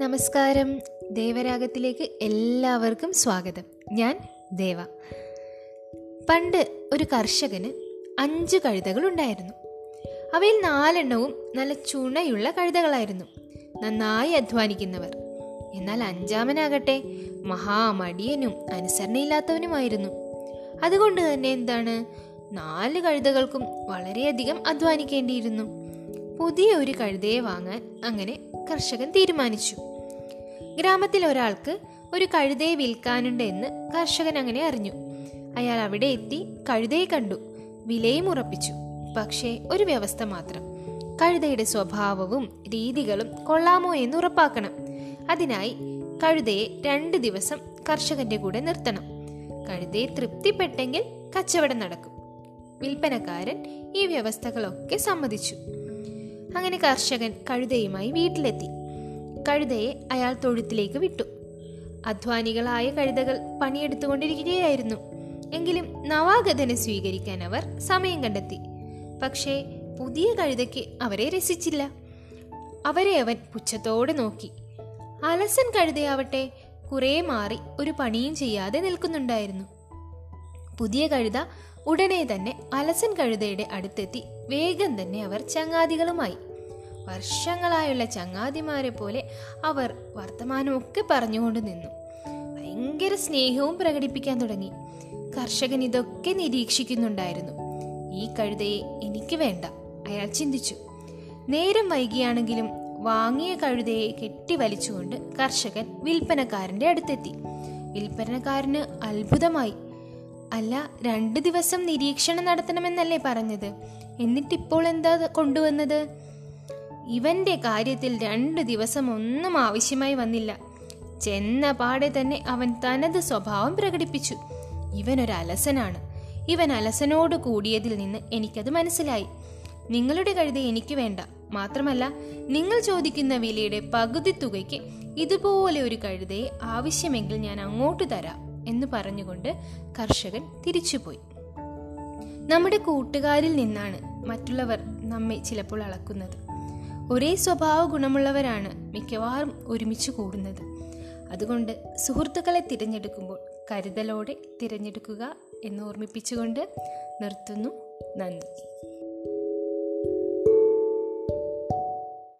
നമസ്കാരം. ദേവരാഗത്തിലേക്ക് എല്ലാവർക്കും സ്വാഗതം. ഞാൻ ദേവ. പണ്ട് ഒരു കർഷകന് അഞ്ച് കഴുതകൾ ഉണ്ടായിരുന്നു. അവയിൽ നാലെണ്ണവും നല്ല ചുണയുള്ള കഴുതകളായിരുന്നു. നന്നായി അധ്വാനിക്കുന്നവർ. എന്നാൽ അഞ്ചാമനാകട്ടെ മഹാമടിയനും അനുസരണയില്ലാത്തവനുമായിരുന്നു. അതുകൊണ്ട് തന്നെ എന്താണ്? നാല് കഴുതകൾക്കും വളരെയധികം അധ്വാനിക്കേണ്ടിയിരുന്നു. പുതിയ ഒരു കഴുതയെ വാങ്ങാൻ അങ്ങനെ കർഷകൻ തീരുമാനിച്ചു. ഗ്രാമത്തിൽ ഒരാൾക്ക് ഒരു കഴുതയെ വിൽക്കാനുണ്ട് എന്ന് കർഷകൻ അങ്ങനെ അറിഞ്ഞു. അയാൾ അവിടെ എത്തി കഴുതയെ കണ്ടു. വിലയും ഉറപ്പിച്ചു. പക്ഷേ ഒരു വ്യവസ്ഥ മാത്രം. കഴുതയുടെ സ്വഭാവവും രീതികളും കൊള്ളാമോ എന്ന് ഉറപ്പാക്കണം. അതിനായി കഴുതയെ രണ്ട് ദിവസം കർഷകന്റെ കൂടെ നിർത്തണം. കഴുതയെ തൃപ്തിപ്പെട്ടെങ്കിൽ കച്ചവടം നടക്കും. വിൽപ്പനക്കാരൻ ഈ വ്യവസ്ഥകളൊക്കെ സമ്മതിച്ചു. അങ്ങനെ കർഷകൻ കഴുതയുമായി വീട്ടിലെത്തി. കഴുതയെ അയാൾ തൊഴുത്തിലേക്ക് വിട്ടു. അധ്വാനികളായ കഴുതകൾ പണിയെടുത്തുകൊണ്ടിരിക്കുകയായിരുന്നു. എങ്കിലും നവാഗതനെ സ്വീകരിക്കാൻ അവർ സമയം കണ്ടെത്തി. പക്ഷേ പുതിയ കഴുതയ്ക്ക് അവരെ രസിച്ചില്ല. അവരെ അവൻ പുച്ഛത്തോടെ നോക്കി. അലസൻ കഴുതയാവട്ടെ കുറെ മാറി ഒരു പണിയും ചെയ്യാതെ നിൽക്കുന്നുണ്ടായിരുന്നു. പുതിയ കഴുത ഉടനെ തന്നെ അലസൻ കഴുതയുടെ അടുത്തെത്തി വേഗം തന്നെ അവർ ചങ്ങാതികളുമായി വർഷങ്ങളായുള്ള ചങ്ങാതിമാരെ പോലെ അവർ വർത്തമാനമൊക്കെ പറഞ്ഞുകൊണ്ട് നിന്നു. ഭയങ്കര സ്നേഹവും പ്രകടിപ്പിക്കാൻ തുടങ്ങി. കർഷകൻ ഇതൊക്കെ നിരീക്ഷിക്കുന്നുണ്ടായിരുന്നു. ഈ കഴുതയെ എനിക്ക് വേണ്ട അയാൾ ചിന്തിച്ചു. നേരം വൈകിയാണെങ്കിലും വാങ്ങിയ കഴുതയെ കെട്ടി വലിച്ചുകൊണ്ട് കർഷകൻ വിൽപ്പനക്കാരന്റെ അടുത്തെത്തി. വിൽപ്പനക്കാരന് അത്ഭുതമായി. അല്ല രണ്ട് ദിവസം നിരീക്ഷണം നടത്തണമെന്നല്ലേ പറഞ്ഞത്? എന്നിട്ടിപ്പോൾ എന്താ കൊണ്ടുവന്നത്? ഇവന്റെ കാര്യത്തിൽ രണ്ടു ദിവസം ഒന്നും ആവശ്യമായി വന്നില്ല. ചെന്ന പാടെ തന്നെ അവൻ തനത് സ്വഭാവം പ്രകടിപ്പിച്ചു. ഇവനൊരു അലസനാണ്. ഇവൻ അലസനോട് കൂടിയതിൽ നിന്ന് എനിക്കത് മനസ്സിലായി. നിങ്ങളുടെ കഴുത എനിക്ക് വേണ്ട. മാത്രമല്ല നിങ്ങൾ ചോദിക്കുന്ന വിലയുടെ പകുതി തുകയ്ക്ക് ഇതുപോലെ ഒരു കഴുതയെ ആവശ്യമെങ്കിൽ ഞാൻ അങ്ങോട്ട് തരാം എന്ന് പറഞ്ഞുകൊണ്ട് കർഷകൻ തിരിച്ചുപോയി. നമ്മുടെ കൂട്ടുകാരിൽ നിന്നാണ് മറ്റുള്ളവർ നമ്മെ ചിലപ്പോൾ അളക്കുന്നത്. ഒരേ സ്വഭാവ ഗുണമുള്ളവരാണ് മിക്കവാറും ഒരുമിച്ച് കൂടുന്നത്. അതുകൊണ്ട് സുഹൃത്തുക്കളെ തിരഞ്ഞെടുക്കുമ്പോൾ കരുതലോടെ തിരഞ്ഞെടുക്കുക എന്ന് ഓർമ്മിപ്പിച്ചുകൊണ്ട് നിർത്തുന്നു നന്ദി.